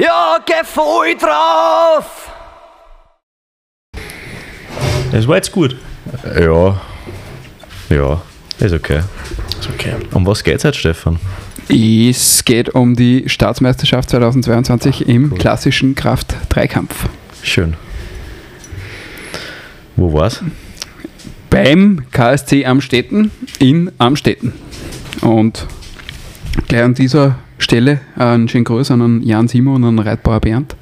Ja, geh voll drauf! Das war jetzt gut. Ja. Ja, ist okay. Ist okay. Um was geht's jetzt, Stefan? Es geht um die Staatsmeisterschaft 2022 im klassischen Kraft-Dreikampf. Schön. Wo war's? Beim KSC Amstetten in Amstetten. Und gleich an dieser Stelle einen schönen Gruß an den Jan Simon und an den Reitbauer Bernd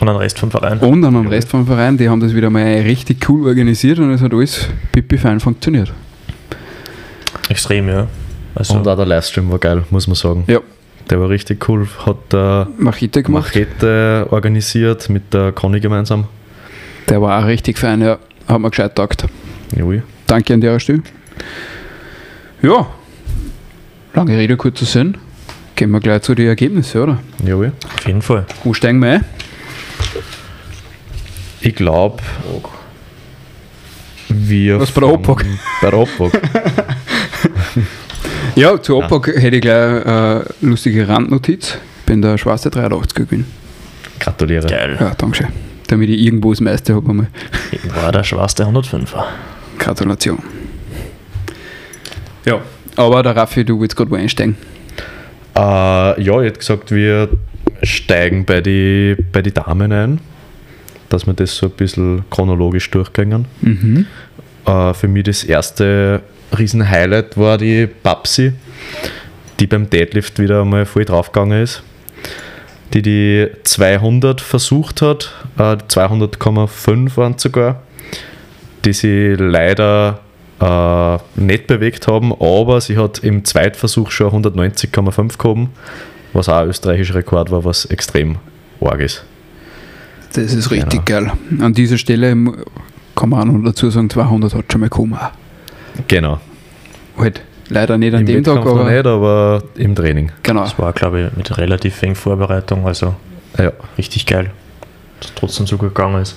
Und den Rest vom Verein. und an den Rest vom Verein. Die haben das wieder mal richtig cool organisiert und es hat alles pipi fein funktioniert. Extrem, ja. Also, Und auch der Livestream war geil, muss man sagen. Ja, Der war richtig cool. Hat der Machete gemacht. Machete organisiert mit der Conny gemeinsam. Der war auch richtig fein, ja. Hat mir gescheit taugt. Jawohl. Danke an der Stelle. Ja, lange Rede, kurzer Sinn. Gehen wir gleich zu den Ergebnissen, oder? Jawohl. auf jeden Fall. Wo steigen wir ein? Ich glaube, wir. Was bei der Opok? Bei der Opok. Ja, zu Opok hätte ich gleich eine lustige Randnotiz. Ich bin der schwarze 83 gewesen. Gratuliere. Geil. Ja, danke schön. Damit ich irgendwo das meiste habe. einmal. War der schwarze 105er. Gratulation. Ja, aber der Raffi, du willst gerade wo einsteigen. Äh, ja, ich hätte gesagt, wir steigen bei die, bei die Damen ein, dass wir das so ein bisschen chronologisch durchgängen. Mhm. Äh, für mich das erste Riesen-Highlight war die Babsi, die beim Deadlift wieder einmal voll draufgegangen ist. Die die 200 versucht hat, äh, 200,5 waren sogar, die sie leider äh, nicht bewegt haben, aber sie hat im Zweitversuch schon 190,5 gehoben, was auch ein österreichischer Rekord war, was extrem arg ist. Das ist richtig geil. An dieser Stelle kann man auch noch dazu sagen, 200 hat schon mal gekommen. Genau. Halt, leider nicht an Im dem Tag, Wettkampf noch aber nicht, aber im Training. genau. Das war, glaube ich, mit relativ wenig Vorbereitung, also Ja. richtig geil. Dass es trotzdem so gut gegangen ist.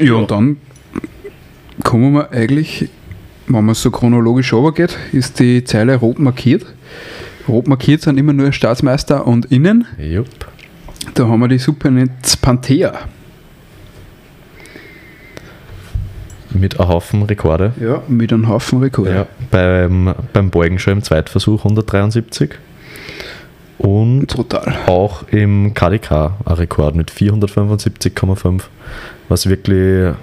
Ja, und dann kommen wir eigentlich, wenn man so chronologisch runtergeht, ist die Zeile rot markiert. Rot markiert sind immer nur Staatsmeister und Innen. Jupp. Da haben wir die Supernetz Panthea. Mit einem Haufen Rekorde. Ja, mit einem Haufen Rekorde. Ja. Beim, beim Beugen schon im Zweitversuch 173. Und Total. auch im KDK ein Rekord mit 475,5. Was wirklich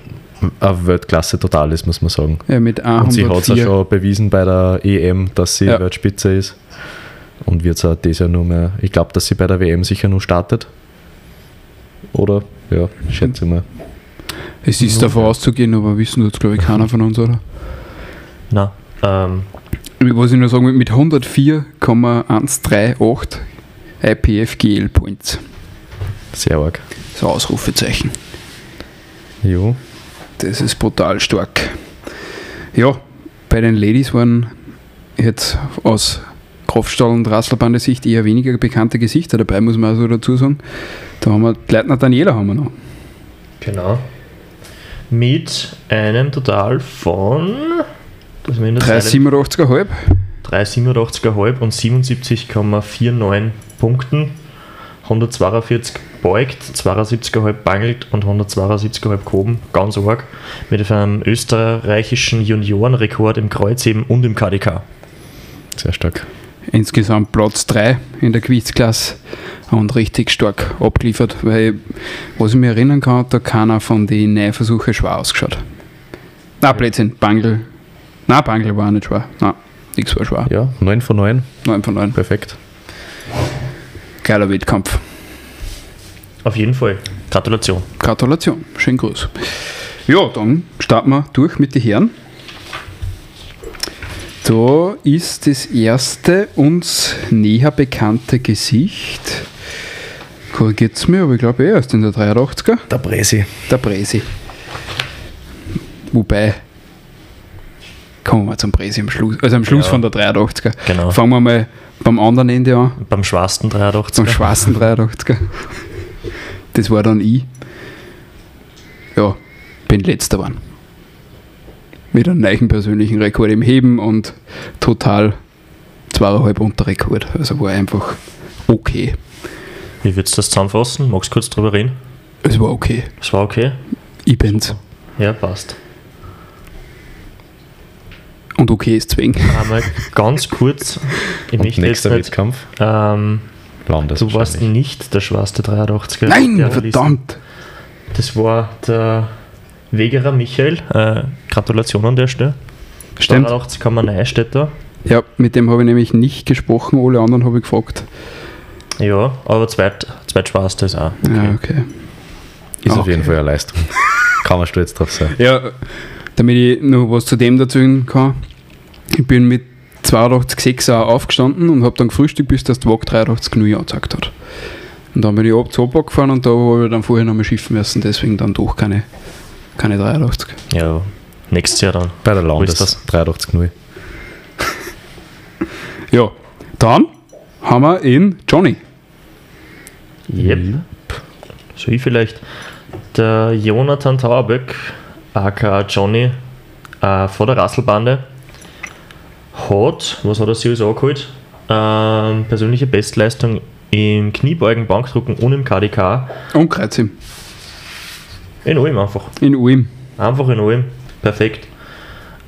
eine Weltklasse total ist, muss man sagen. Ja, mit Und sie hat es ja 104. schon bewiesen bei der EM, dass sie Ja. Weltspitze ist. Und wird es auch dieses Jahr nur mehr. Ich glaube, dass sie bei der WM sicher nur startet. Oder? Ja, schätze ich mal. Es ist davon auszugehen, aber wissen tut glaube ich keiner von uns, oder? Na, ähm, Was ich nur sagen will, mit 104,138 IPFGL Points. Sehr arg. So Ausrufezeichen. Jo. Das ist brutal stark. Ja, bei den Ladies waren jetzt aus Kopfstall- und Rasselbande-Sicht eher weniger bekannte Gesichter dabei, muss man also dazu sagen. Da haben wir Leitner Daniela haben wir noch. genau. Mit einem Total von das mir in der Zeile- 387,5. 387,5 und 77,49 Punkten. 142 beugt, 72,5 bangelt und 172,5 gehoben. Ganz arg. Mit einem österreichischen Juniorenrekord im Kreuzheben und im KDK. Sehr stark. Insgesamt Platz 3 in der Gewichtsklasse und richtig stark abgeliefert, weil, was ich mir erinnern kann, hat da keiner von den Neuversuchen schwer ausgeschaut. Na, Blödsinn, Bangel. Na, Bangel war nicht schwer. Na, nichts war schwer. Ja, 9 von 9. 9 von 9. Perfekt. Geiler Wettkampf. Auf jeden Fall. Gratulation. Gratulation, schönen Gruß. Ja, dann starten wir durch mit den Herren. Da ist das erste uns näher bekannte Gesicht. Korrigiert es mir, aber ich glaube, er ist in der 83er. Der Bresi. Der Presi. Wobei, kommen wir zum Presi am Schluss, also am Schluss Ja. von der 83er. Genau. Fangen wir mal beim anderen Ende an. Beim schwarzen 83. Zum schwarzen 83er. Das war dann ich. Ja, bin letzter geworden. Mit einem neuen persönlichen Rekord im Heben und total zweieinhalb unter Rekord. Also war einfach okay. Wie würdest du das zusammenfassen? Magst du kurz drüber reden? Es war okay. Es war okay? Ich bin's. Ja, passt. Und okay ist zwing. Einmal ganz kurz, ich Und möchte jetzt nächster nicht, Wettkampf, ähm, Landes. du warst nicht der schwarze 83er. Nein, der verdammt. Das war der Wegerer Michael. Äh, Gratulation an der Stelle. Stimmt. 83 kann man Neustädter. Ja, mit dem habe ich nämlich nicht gesprochen, alle anderen habe ich gefragt. Ja, aber zweit, zweitschwarster ist auch. Ja, okay. Ist auf Okay. jeden Fall eine Leistung. Kann man stolz drauf sein. Ja, damit ich noch was zu dem dazu kann. Ich bin mit 82,6 auch aufgestanden und habe dann gefrühstückt, bis das Wag 83,0 angezeigt hat. Und dann bin ich ab zur Opa gefahren und da habe ich dann vorher noch mal schiffen müssen, deswegen dann doch keine, keine 83. Ja, nächstes Jahr dann. Bei der Landes ist das? 83.0. Ja, dann haben wir in Johnny. Yep. So ich vielleicht. Der Jonathan Tauerböck, aka Johnny, äh, von der Rasselbande, hat, was hat er sich alles angeholt? Ähm, persönliche Bestleistung im Kniebeugen, Bankdrücken und im KDK. Und Kreuzim. In allem einfach. In Ulm. Einfach in allem. Perfekt.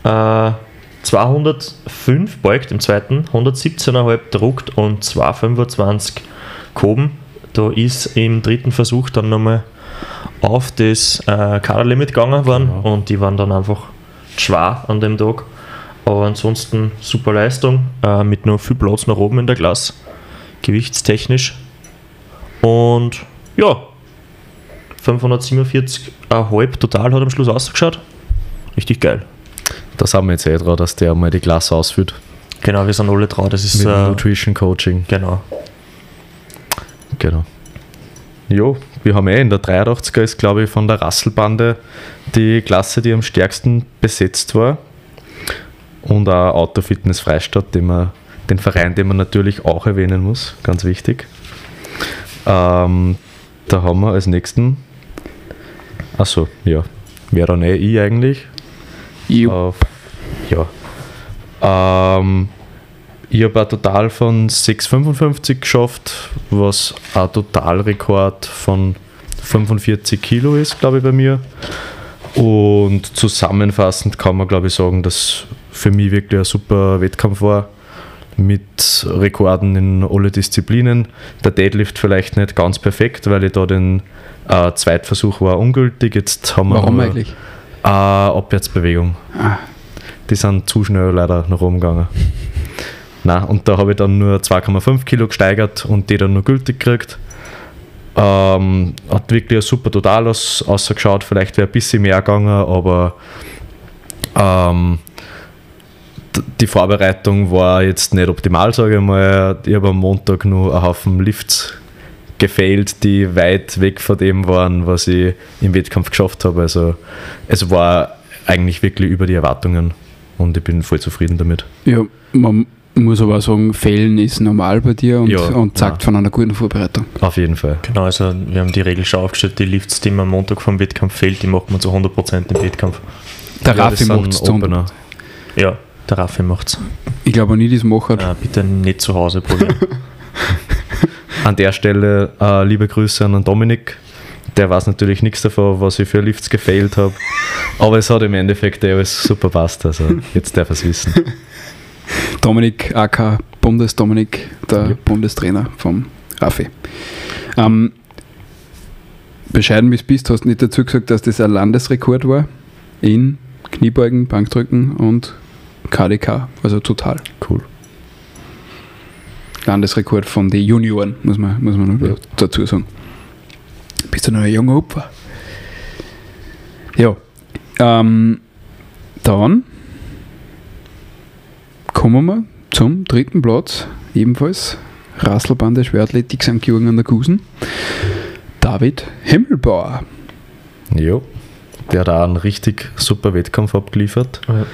Äh, 205 beugt im zweiten, 117,5 druckt und 225 gehoben. Da ist im dritten Versuch dann nochmal auf das äh, Kaderlimit gegangen worden Genau. und die waren dann einfach schwer an dem Tag. Aber ansonsten super Leistung, äh, mit noch viel Platz nach oben in der Klasse, gewichtstechnisch. Und ja, 547,5 total hat am Schluss ausgeschaut. Richtig geil. Da sind wir jetzt eh dran, dass der mal die Klasse ausführt. Genau, wir sind alle dran. Das ist Mit äh, Nutrition Coaching. genau. Genau. Jo, wir haben eh in der 83er ist, glaube ich, von der Rasselbande die Klasse, die am stärksten besetzt war. Und auch Autofitness Freistadt, den, man, den Verein, den man natürlich auch erwähnen muss, ganz wichtig. Ähm, da haben wir als nächsten, achso, ja, wäre dann eh ich eigentlich. Auf, ja. Ähm, ich habe ein Total von 6,55 geschafft, was ein Totalrekord von 45 Kilo ist, glaube ich, bei mir. Und zusammenfassend kann man, glaube ich, sagen, dass für mich wirklich ein super Wettkampf war. Mit Rekorden in alle Disziplinen. Der Deadlift vielleicht nicht ganz perfekt, weil ich da den äh, Zweitversuch war ungültig. Jetzt haben wir Warum nur- eigentlich? äh, Abwärtsbewegung. Ah. Die sind zu schnell leider nach oben gegangen. Na, und da habe ich dann nur 2,5 Kilo gesteigert und die dann nur gültig gekriegt. Ähm, hat wirklich ein super Total aus, ausgeschaut. Vielleicht wäre ein bisschen mehr gegangen, aber ähm, die Vorbereitung war jetzt nicht optimal, sage ich mal. Ich habe am Montag nur einen Haufen Lifts gefailt, die weit weg von dem waren, was ich im Wettkampf geschafft habe. Also es war eigentlich wirklich über die Erwartungen und ich bin voll zufrieden damit. Ja, man muss aber auch sagen, Fällen ist normal bei dir und, Ja, und zeigt ja. von einer guten Vorbereitung. Auf jeden Fall. Genau, also wir haben die Regel schon aufgestellt, die Lifts, die man am Montag vom Wettkampf fehlt, die macht man zu 100% im Wettkampf. Der Ja, Raffi macht es zu. Opener. Ja, der Raffi macht's. Ich glaube auch nie, das macht. Äh, bitte nicht zu Hause probieren. An der Stelle äh, liebe Grüße an den Dominik. Der weiß natürlich nichts davon, was ich für Lifts gefailt habe. Aber es hat im Endeffekt eh alles super passt. Also jetzt darf er es wissen. Dominik, AK Bundesdominik, der Ja. Bundestrainer vom Raffi. Ähm, bescheiden wie du bist, hast du nicht dazu gesagt, dass das ein Landesrekord war in Kniebeugen, Bankdrücken und KDK, also total. Cool. Landesrekord von den Junioren, muss man, muss man noch Ja. dazu sagen. Bist du noch ein junger Opfer? Ja. Ähm, dann kommen wir zum dritten Platz, ebenfalls Rasselbande Schwertathletik St. Georgen an der Gusen. David Himmelbauer. Jo. Der hat auch einen richtig super Wettkampf abgeliefert. Ja.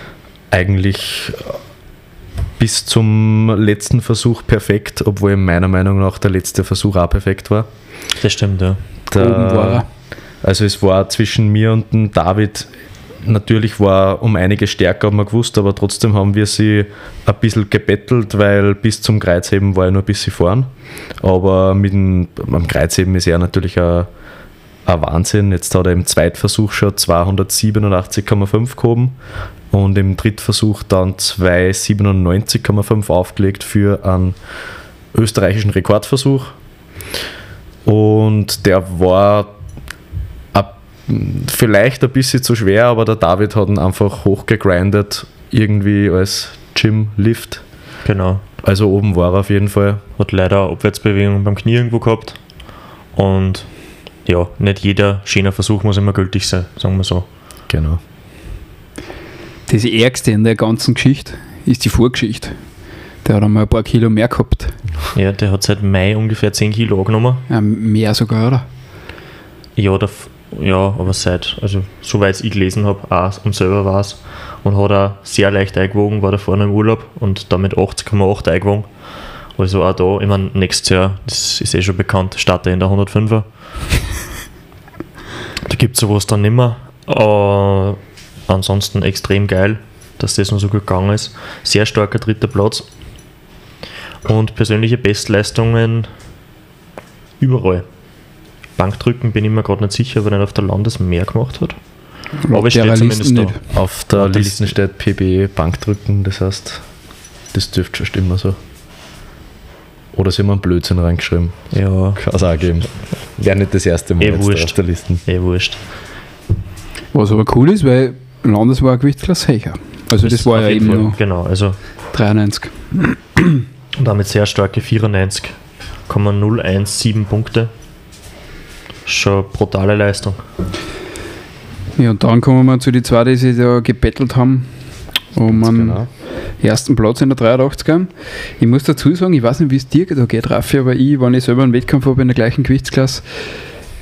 Eigentlich bis zum letzten Versuch perfekt, obwohl meiner Meinung nach der letzte Versuch auch perfekt war. Das stimmt, ja. Der, Oben war er. Also es war zwischen mir und dem David natürlich war um einige stärker, haben wir gewusst, aber trotzdem haben wir sie ein bisschen gebettelt, weil bis zum Kreuzheben war er nur ein bisschen vorn. Aber mit dem, am Kreuzheben ist er natürlich ein, ein Wahnsinn. Jetzt hat er im Zweitversuch schon 287,5 gehoben und im Drittversuch dann 297,5 aufgelegt für einen österreichischen Rekordversuch. Und der war ab- vielleicht ein bisschen zu schwer, aber der David hat ihn einfach hochgegrindet, irgendwie als Gym-Lift. Genau. Also oben war er auf jeden Fall. Hat leider Abwärtsbewegung beim Knie irgendwo gehabt. Und ja, nicht jeder schöne Versuch muss immer gültig sein, sagen wir so. Genau. Das Ärgste in der ganzen Geschichte ist die Vorgeschichte. Der hat einmal ein paar Kilo mehr gehabt. Ja, der hat seit Mai ungefähr 10 Kilo angenommen. Ja, mehr sogar, oder? Ja, der, ja, aber seit, also soweit ich gelesen habe, auch und selber war es. Und hat auch sehr leicht eingewogen, war da vorne im Urlaub und damit 80,8 eingewogen. Also auch da, ich meine, nächstes Jahr, das ist eh schon bekannt, startet er in der 105er. da gibt es sowas dann nicht mehr. Ansonsten extrem geil, dass das noch so gut gegangen ist. Sehr starker dritter Platz. Und persönliche Bestleistungen überall. Bankdrücken bin ich mir gerade nicht sicher, ob er nicht auf der Landes mehr gemacht hat. Aber es Der steht Listen zumindest da. nicht. Auf der Auf der Liste steht PB Bankdrücken, das heißt, das dürfte schon stimmen so. Oder sie haben einen Blödsinn reingeschrieben. Ja, Kann es auch geben. Wäre nicht das erste Mal Eh jetzt da wurscht. auf der Liste. eh wurscht. Was aber cool ist, weil Landes war eine Gewichtsklasse höher. Also das, war ja eben Fall- noch Genau, also 93. und damit sehr starke 94,017 Punkte. Schon brutale Leistung. Ja, und dann kommen wir zu den zwei, die sich da gebettelt haben. Um einen Genau. ersten Platz in der 83er. Ich muss dazu sagen, ich weiß nicht, wie es dir da geht, Raffi, aber ich, wenn ich selber einen Wettkampf habe in der gleichen Gewichtsklasse,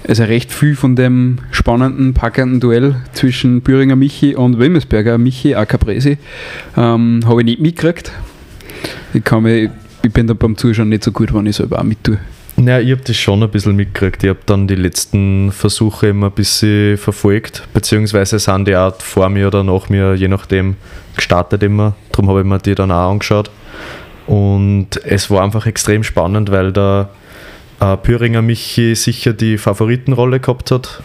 also recht viel von dem spannenden, packenden Duell zwischen Büringer Michi und Wilmersberger Michi, aka Presi, ähm, habe ich nicht mitgekriegt. Ich, kann mich, ich bin da beim Zuschauen nicht so gut, wenn ich selber auch mit tue. Ja, ich habe das schon ein bisschen mitgekriegt. Ich habe dann die letzten Versuche immer ein bisschen verfolgt, beziehungsweise sind die auch vor mir oder nach mir, je nachdem, gestartet immer. Darum habe ich mir die dann auch angeschaut. Und es war einfach extrem spannend, weil der äh, Püringer Michi sicher die Favoritenrolle gehabt hat.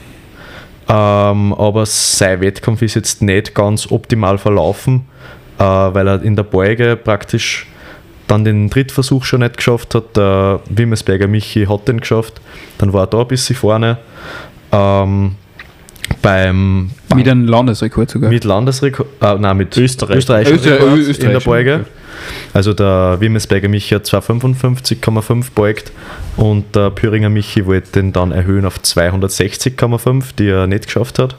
Ähm, aber sein Wettkampf ist jetzt nicht ganz optimal verlaufen, äh, weil er in der Beuge praktisch dann den Drittversuch schon nicht geschafft hat. Der Wimmersberger Michi hat den geschafft. Dann war er da ein bisschen vorne. Ähm, beim Mit einem Landesrekord sogar. mit Landesrekord, äh, nein, mit Österreich. Österreich- Rekord Österreich in der Beuge. Also der Wimmersberger Michi hat 255,5 beugt und der Püringer Michi wollte den dann erhöhen auf 260,5, die er nicht geschafft hat.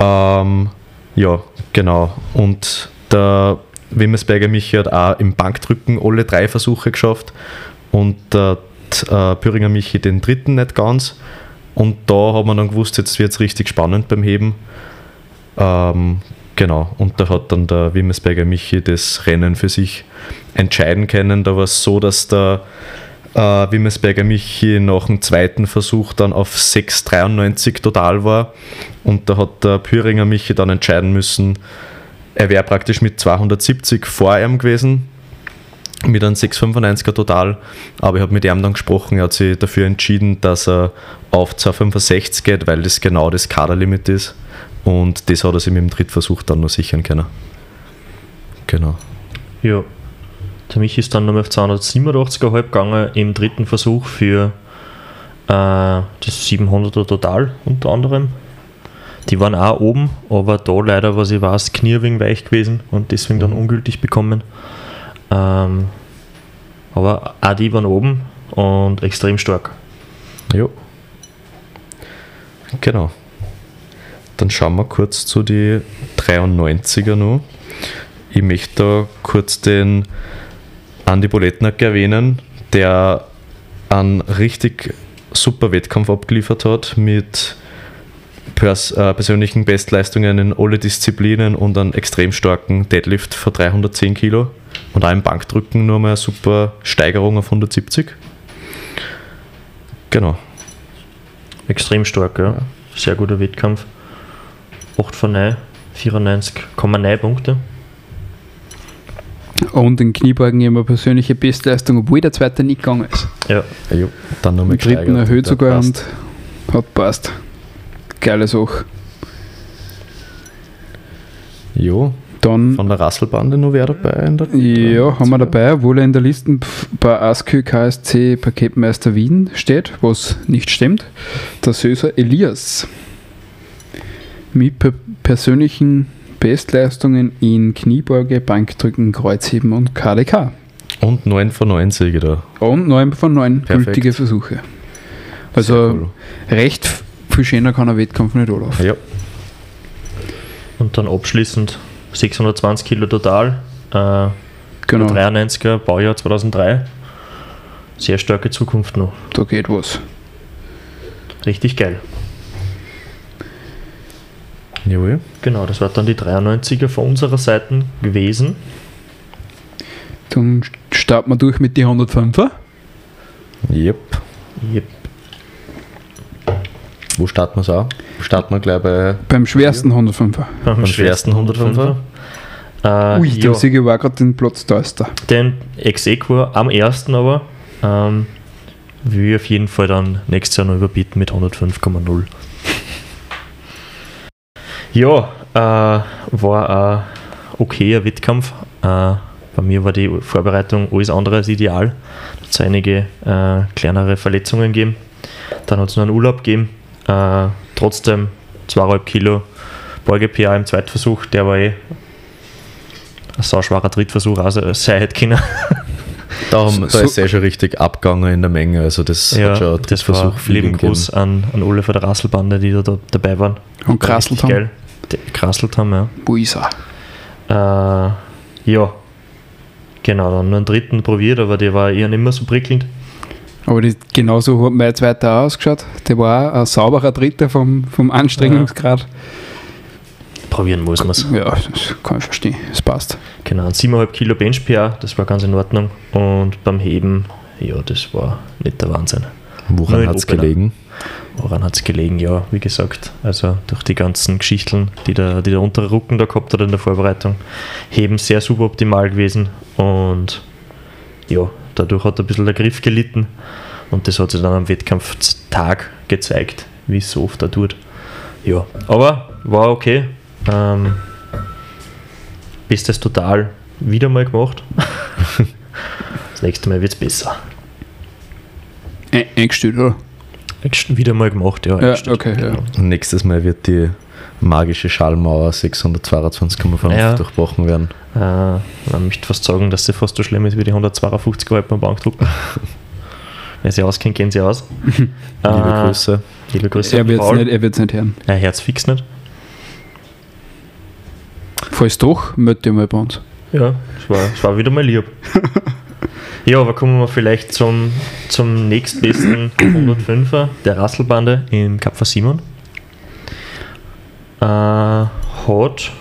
Ähm, ja, genau. Und der Wimmersberger Michi hat auch im Bankdrücken alle drei Versuche geschafft und der äh, Püringer Michi den dritten nicht ganz. Und da hat man dann gewusst, jetzt wird es richtig spannend beim Heben. Ähm, genau, und da hat dann der Wimmersberger Michi das Rennen für sich entscheiden können. Da war es so, dass der äh, Wimmersberger Michi nach dem zweiten Versuch dann auf 6,93 total war. Und da hat der Püringer Michi dann entscheiden müssen, er wäre praktisch mit 270 vor ihm gewesen, mit einem 695er total. Aber ich habe mit ihm dann gesprochen, er hat sich dafür entschieden, dass er auf 265 geht, weil das genau das Kaderlimit ist. Und das hat er sich mit dem Drittversuch dann noch sichern können. Genau. Ja. Der Michi ist dann nochmal auf 287,5 gegangen im dritten Versuch für äh, das 700er Total unter anderem. Die waren auch oben, aber da leider, was ich weiß, Knie wenig weich gewesen und deswegen dann Mhm. ungültig bekommen. Ähm, aber auch die waren oben und extrem stark. Jo. Genau. Dann schauen wir kurz zu die 93er noch. Ich möchte da kurz den Andi Boletnack erwähnen, der einen richtig super Wettkampf abgeliefert hat mit pers äh, persönlichen Bestleistungen in alle Disziplinen und einen extrem starken Deadlift von 310 Kilo und im Bankdrücken nur mal eine super Steigerung auf 170. Genau. Extrem stark, ja. Sehr guter Wettkampf. 8 von 9, 94,9 Punkte. Und in Kniebeugen immer persönliche Bestleistung, obwohl der zweite nicht gegangen ist. Ja, Ja, jo, dann nochmal Im dritten erhöht sogar passt. und hat passt. Geile Sache. Jo, Dann von der Rasselbande noch wer dabei? In der Ja, haben wir dabei, obwohl er in der Liste bei ASKÜ KSC Paketmeister Wien steht, was nicht stimmt. Der Söser Elias. Mit per persönlichen Bestleistungen in Kniebeuge, Bankdrücken, Kreuzheben und KDK. Und 9 von 9 Siege da. Und 9 von 9 Perfekt. gültige Versuche. Also cool. recht viel schöner kann ein Wettkampf nicht anlaufen. Ja, und dann abschließend 620 Kilo total. Äh, Genau, 93er, Baujahr 2003. Sehr starke Zukunft noch. da geht was. Richtig geil. Jawohl. Genau, das war dann die 93er von unserer Seite gewesen. Dann starten wir durch mit die 105er. Yep. Yep. Wo starten wir es auch? Starten wir gleich bei. Beim schwersten 105er. Beim schwersten 105er. Äh, Ui, ja, der Sieger war gerade den Platz da. den Exequor am ersten aber ähm, will ich auf jeden Fall dann nächstes Jahr noch überbieten mit 105,0. Ja, äh, war ein okayer Wettkampf. Äh, bei mir war die Vorbereitung alles andere als ideal. Es hat einige äh, kleinere Verletzungen gegeben. Dann hat es noch einen Urlaub gegeben. Äh, trotzdem 2,5 Kilo Beuge-PA im Zweitversuch. Der war eh ein sauschwacher Drittversuch, also sei hätte können. Da, haben, da So- ist er schon richtig abgegangen in der Menge. Also, das Ja, hat schon das war lieben Gruß an, an alle von der Rasselbande, die da, da dabei waren. Und krasselt haben. krasselt haben, ja. Wo ist er? Äh, ja. Genau, dann noch einen dritten probiert, aber der war eher nicht mehr so prickelnd. Aber die, genauso hat mein zweiter auch ausgeschaut. Der war auch ein sauberer Dritter vom, vom Anstrengungsgrad. Probieren muss man es. Ja. das kann ich verstehen. Es passt. Genau, ein 7,5 Kilo Bench PA, das war ganz in Ordnung. Und beim Heben, ja, das war nicht der Wahnsinn. Woran hat es gelegen? Woran hat es gelegen? Ja, wie gesagt, also durch die ganzen Geschichten, die der, die der untere Rücken da gehabt hat in der Vorbereitung, Heben sehr suboptimal gewesen und ja, dadurch hat ein bisschen der Griff gelitten und das hat sich dann am Wettkampftag gezeigt, wie es so oft da tut. Ja, aber war okay. Ähm, Bestes total wieder mal gemacht. das nächste Mal wird es besser. Ein- Eingestellt, oder? Wieder mal gemacht, ja. Ja, okay, ja. Und nächstes Mal wird die magische Schallmauer 622,5 Ja. durchbrochen werden. Äh, man möchte fast sagen, dass sie fast so schlimm ist wie die 152 Volt beim Bankdruck. Wer sie auskennt, kennen sie aus. Liebe Äh, Grüße. Liebe Grüße. Er wird es nicht, er wird's nicht hören. Ja, Herz fix nicht. Falls doch, melde dich mal bei uns. Ja, es war, es war wieder mal lieb. ja, aber kommen wir vielleicht zum, zum nächstbesten 105er der Rasselbande im Kapfer Simon. Äh, hat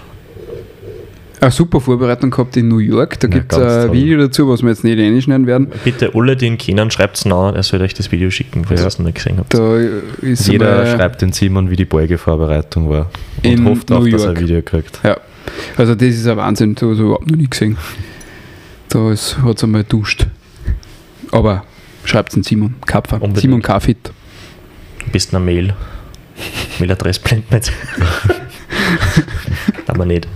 Eine super Vorbereitung gehabt in New York. Da gibt es ein toll. Video dazu, was wir jetzt nicht reinschneiden werden. bitte alle, die ihn kennen, schreibt es nach, er soll euch das Video schicken, falls Ja. ihr es noch nicht gesehen habt. Da ist Jeder schreibt den Simon, wie die Beugevorbereitung war. Und In hofft New dass er ein Video kriegt. Ja, also das ist ein Wahnsinn, da habe ich überhaupt noch nie gesehen. Da hat es einmal duscht. Aber schreibt den Simon Kapfer. Unbedingt. Simon Kafit. Bist eine Mail. Mailadresse blendet nicht. Aber nicht.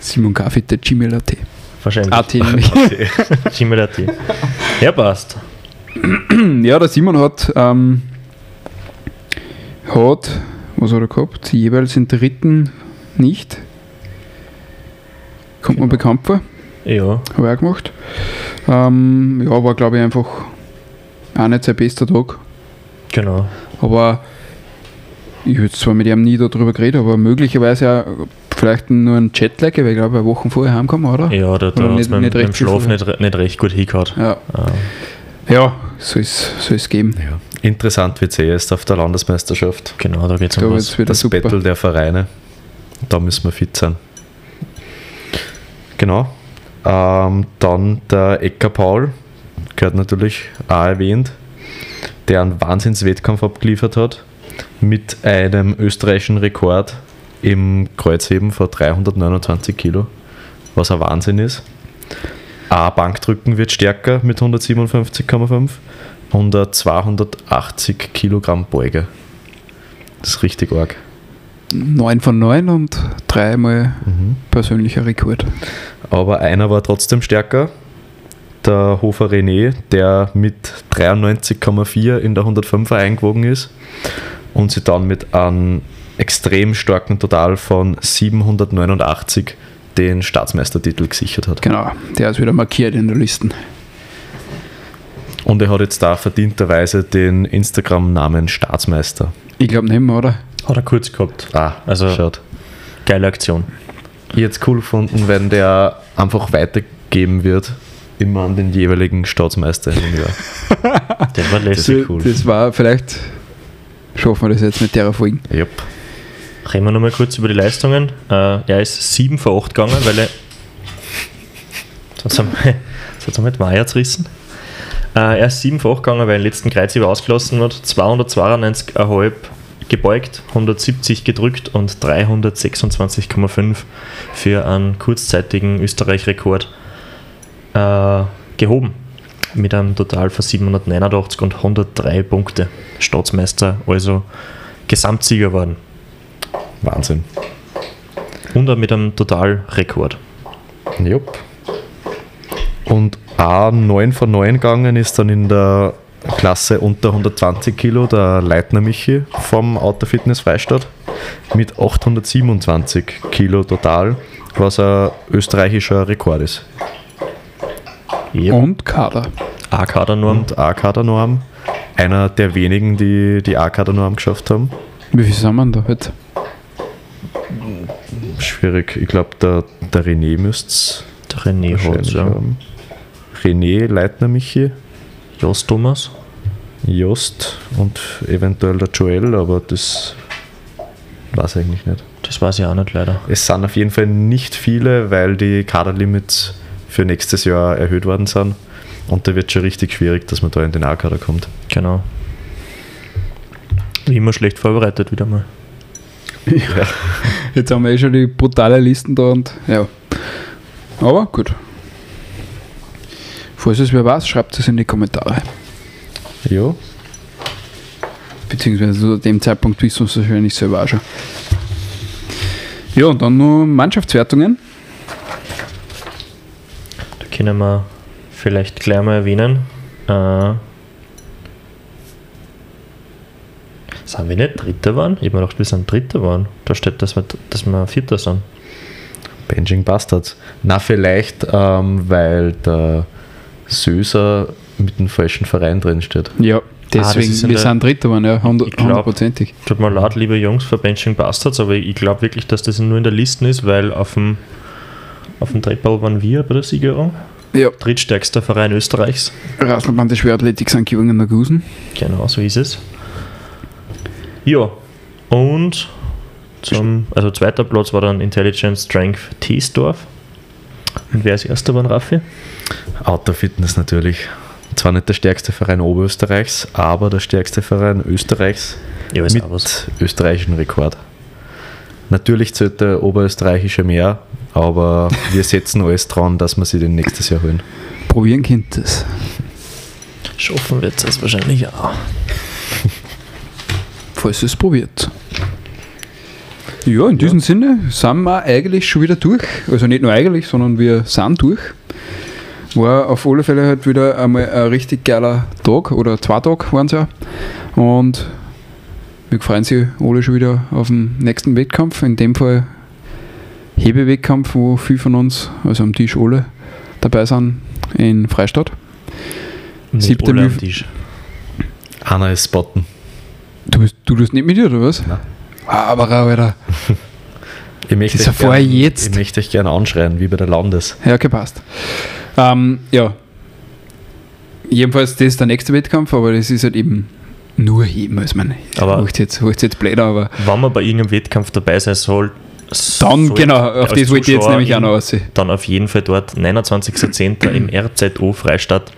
Simon Kafit, der Gmail.at. Wahrscheinlich. AT nämlich. Gmail.at. Ja, passt. ja, der Simon hat, ähm, hat, was hat er gehabt? Jeweils den dritten nicht. Kommt Genau. bekannt vor, Ja, habe ich auch gemacht. Ähm, ja, war glaube ich einfach auch nicht sein bester Tag. genau. Aber ich habe zwar mit ihm nie darüber geredet, aber möglicherweise auch vielleicht nur ein Jetlag, weil ich glaube, eine Woche vorher heimgekommen, oder? Ja, da, da Oder hat dem viel Schlaf nicht, nicht recht gut hingehauen. Ja, Ähm, ja soll es soll es geben. Ja. Interessant wird es eh erst auf der Landesmeisterschaft. genau, da geht es um wird was. es wieder Das super. Battle der Vereine. Da müssen wir fit sein. Genau. Ähm, dann der Ecker Paul, gehört natürlich auch erwähnt, der einen Wahnsinnswettkampf abgeliefert hat mit einem österreichischen Rekord im Kreuzheben von 329 Kilo, was ein Wahnsinn ist. A Bankdrücken wird stärker mit 157,5 und ein 280 Kilogramm Beuge. Das ist richtig arg. 9 von 9 und dreimal persönlicher Rekord. Aber einer war trotzdem stärker. Der Hofer René, der mit 93,4 in der 105er eingewogen ist und sie dann mit einem extrem starken Total von 789 den Staatsmeistertitel gesichert hat. Genau, der ist wieder markiert in der Liste. Und er hat jetzt da verdienterweise den Instagram-Namen Staatsmeister. Ich glaube nicht mehr, oder? Hat er kurz gehabt. Ah, Also- schaut. Geile Aktion. Ich hätte es cool gefunden, wenn der einfach weitergeben wird, immer an den jeweiligen Staatsmeister dem Jahr. Der war Das lässig. cool. Das war vielleicht. Schaffen wir das jetzt mit der Folge. Jupp. Reden wir nochmal kurz über die Leistungen. Äh, er ist 7 vor 8 gegangen, weil er. Sonst haben wir die Meier zerrissen. Äh, er ist 7 vor 8 gegangen, weil er den letzten Kreuzheber ausgelassen hat. 292,5 gebeugt, 170 gedrückt und 326,5 für einen kurzzeitigen Österreich-Rekord äh, gehoben. Mit einem Total von 789 und 103 Punkte. Staatsmeister, also Gesamtsieger worden. Wahnsinn. Und mit einem Totalrekord. Jupp. Und A 9 von 9 gegangen ist dann in der Klasse unter 120 Kilo der Leitner Michi vom Autofitness Freistadt mit 827 Kilo total, was ein österreichischer Rekord ist. Yep. Und Kader. A-Kadernorm. Und A-Kader-Norm, einer der wenigen, die die A-Kader-Norm geschafft haben. Wie viel sind wir denn da heute? Schwierig. Ich glaube, der, der René müsste es Der René hat haben. René, Leitner Michi. Jos Thomas. Jost und eventuell der Joel, aber das weiß ich eigentlich nicht. Das weiß ich auch nicht leider. Es sind auf jeden Fall nicht viele, weil die Kaderlimits für nächstes Jahr erhöht worden sind. Und da wird schon richtig schwierig, dass man da in den A-Kader kommt. Genau. Wie immer schlecht vorbereitet wieder mal. Jetzt haben wir eh schon die brutale Listen da und ja. Aber gut. Falls es wer weiß, schreibt es in die Kommentare. Ja, Beziehungsweise zu dem Zeitpunkt wissen wir es wahrscheinlich selber auch schon. Ja, und dann noch Mannschaftswertungen. Da können wir vielleicht gleich mal erwähnen. Äh, sind wir nicht Dritter geworden? Ich habe mir gedacht, wir sind Dritter geworden. Da steht, dass wir, dass wir Vierter sind. Benching Bastards. Na, vielleicht, ähm, weil der Söser mit dem falschen Verein drin steht. Ja, das deswegen, ist in wir sind Dritter geworden, ja, hundertprozentig. Tut mir leid, liebe Jungs für Benching Bastards, aber ich glaube wirklich, dass das nur in der Liste ist, weil auf dem, auf dem Treppball waren wir bei der Siegerung. Ja, Drittstärkster Verein Österreichs. Rasselband der Schwerathletik St. Georgen in der Gusen. Genau, so ist es. Ja, und zum, also zweiter Platz war dann Intelligence Strength Teesdorf. Und wer ist erster geworden, Raffi? Autofitness natürlich. Zwar nicht der stärkste Verein Oberösterreichs, aber der stärkste Verein Österreichs Ja, ist mit was. österreichischen Rekord. Natürlich zählt der oberösterreichische mehr, aber wir setzen alles dran, dass wir sie den nächstes Jahr holen. Probieren könnt es. Schaffen wird es wahrscheinlich auch. falls ihr es probiert. Ja, in diesem Sinne sind wir eigentlich schon wieder durch. Also nicht nur eigentlich, sondern wir sind durch. War auf alle Fälle halt wieder einmal ein richtig geiler Tag oder zwei Tage waren es ja. Und wir freuen sich alle schon wieder auf den nächsten Wettkampf. In dem Fall Hebewettkampf, wo viele von uns, also am Tisch alle, dabei sind in Freistadt. Nicht Siebter alle am Tisch. Anna ist spotten. Du, bist, du tust nicht mit dir, oder was? Nein. Aber Alter. Ich möchte, Das ist ja vorher jetzt. ich möchte euch gerne anschreien, wie bei der Landes. Ja, gepasst. Ähm, ja. Jedenfalls, das ist der nächste Wettkampf, aber das ist halt eben nur heben. Also, man, Aber- aber jetzt, jetzt, jetzt blöd, aber Wenn man bei irgendeinem Wettkampf dabei sein soll, dann, soll- genau, auf als das wollte ich jetzt nämlich auch noch aussehen. Dann auf jeden Fall dort, 29.10. im RZO Freistadt.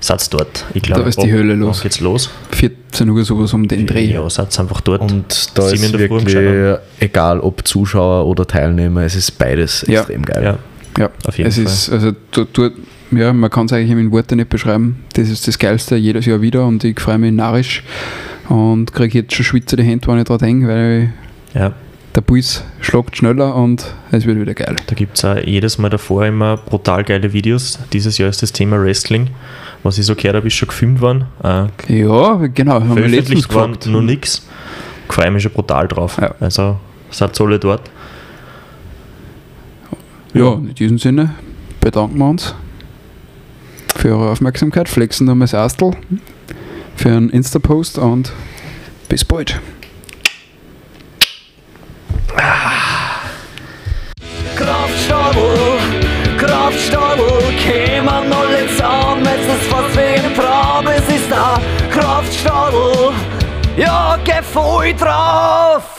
Satz dort. Ich glaube, Da ist die Hölle los. Geht's los. Vier, es ja nur sowas um den Dreh. Ja, seid einfach dort. Und da ist wirklich egal, ob Zuschauer oder Teilnehmer, es ist beides Ja. extrem geil. ja, Ja, Auf jeden es Fall. ist, also du, du, ja, man kann es eigentlich in Worten nicht beschreiben. Das ist das Geilste jedes Jahr wieder und ich freue mich narrisch und kriege jetzt schon schwitzende Hände, wenn ich dran denke, weil ja. der Puls schlagt schneller und es wird wieder geil. Da gibt es auch jedes Mal davor immer brutal geile Videos. Dieses Jahr ist das Thema Wrestling. Was ich so gehört habe, ist schon gefilmt worden. Äh, Ja, genau, haben wir veröffentlicht worden, gefragt. nur nix. Freue mich schon brutal drauf. Ja. Also seid alle dort. Ja, in diesem Sinne bedanken wir uns für eure Aufmerksamkeit, flexen nochmal das Astel für einen Insta-Post und bis bald. Kraftstadel, Kraftstadel, kämen alle zusammen, fast wie ein Traum, es ist da Kraftstadel, ja, geh voll drauf!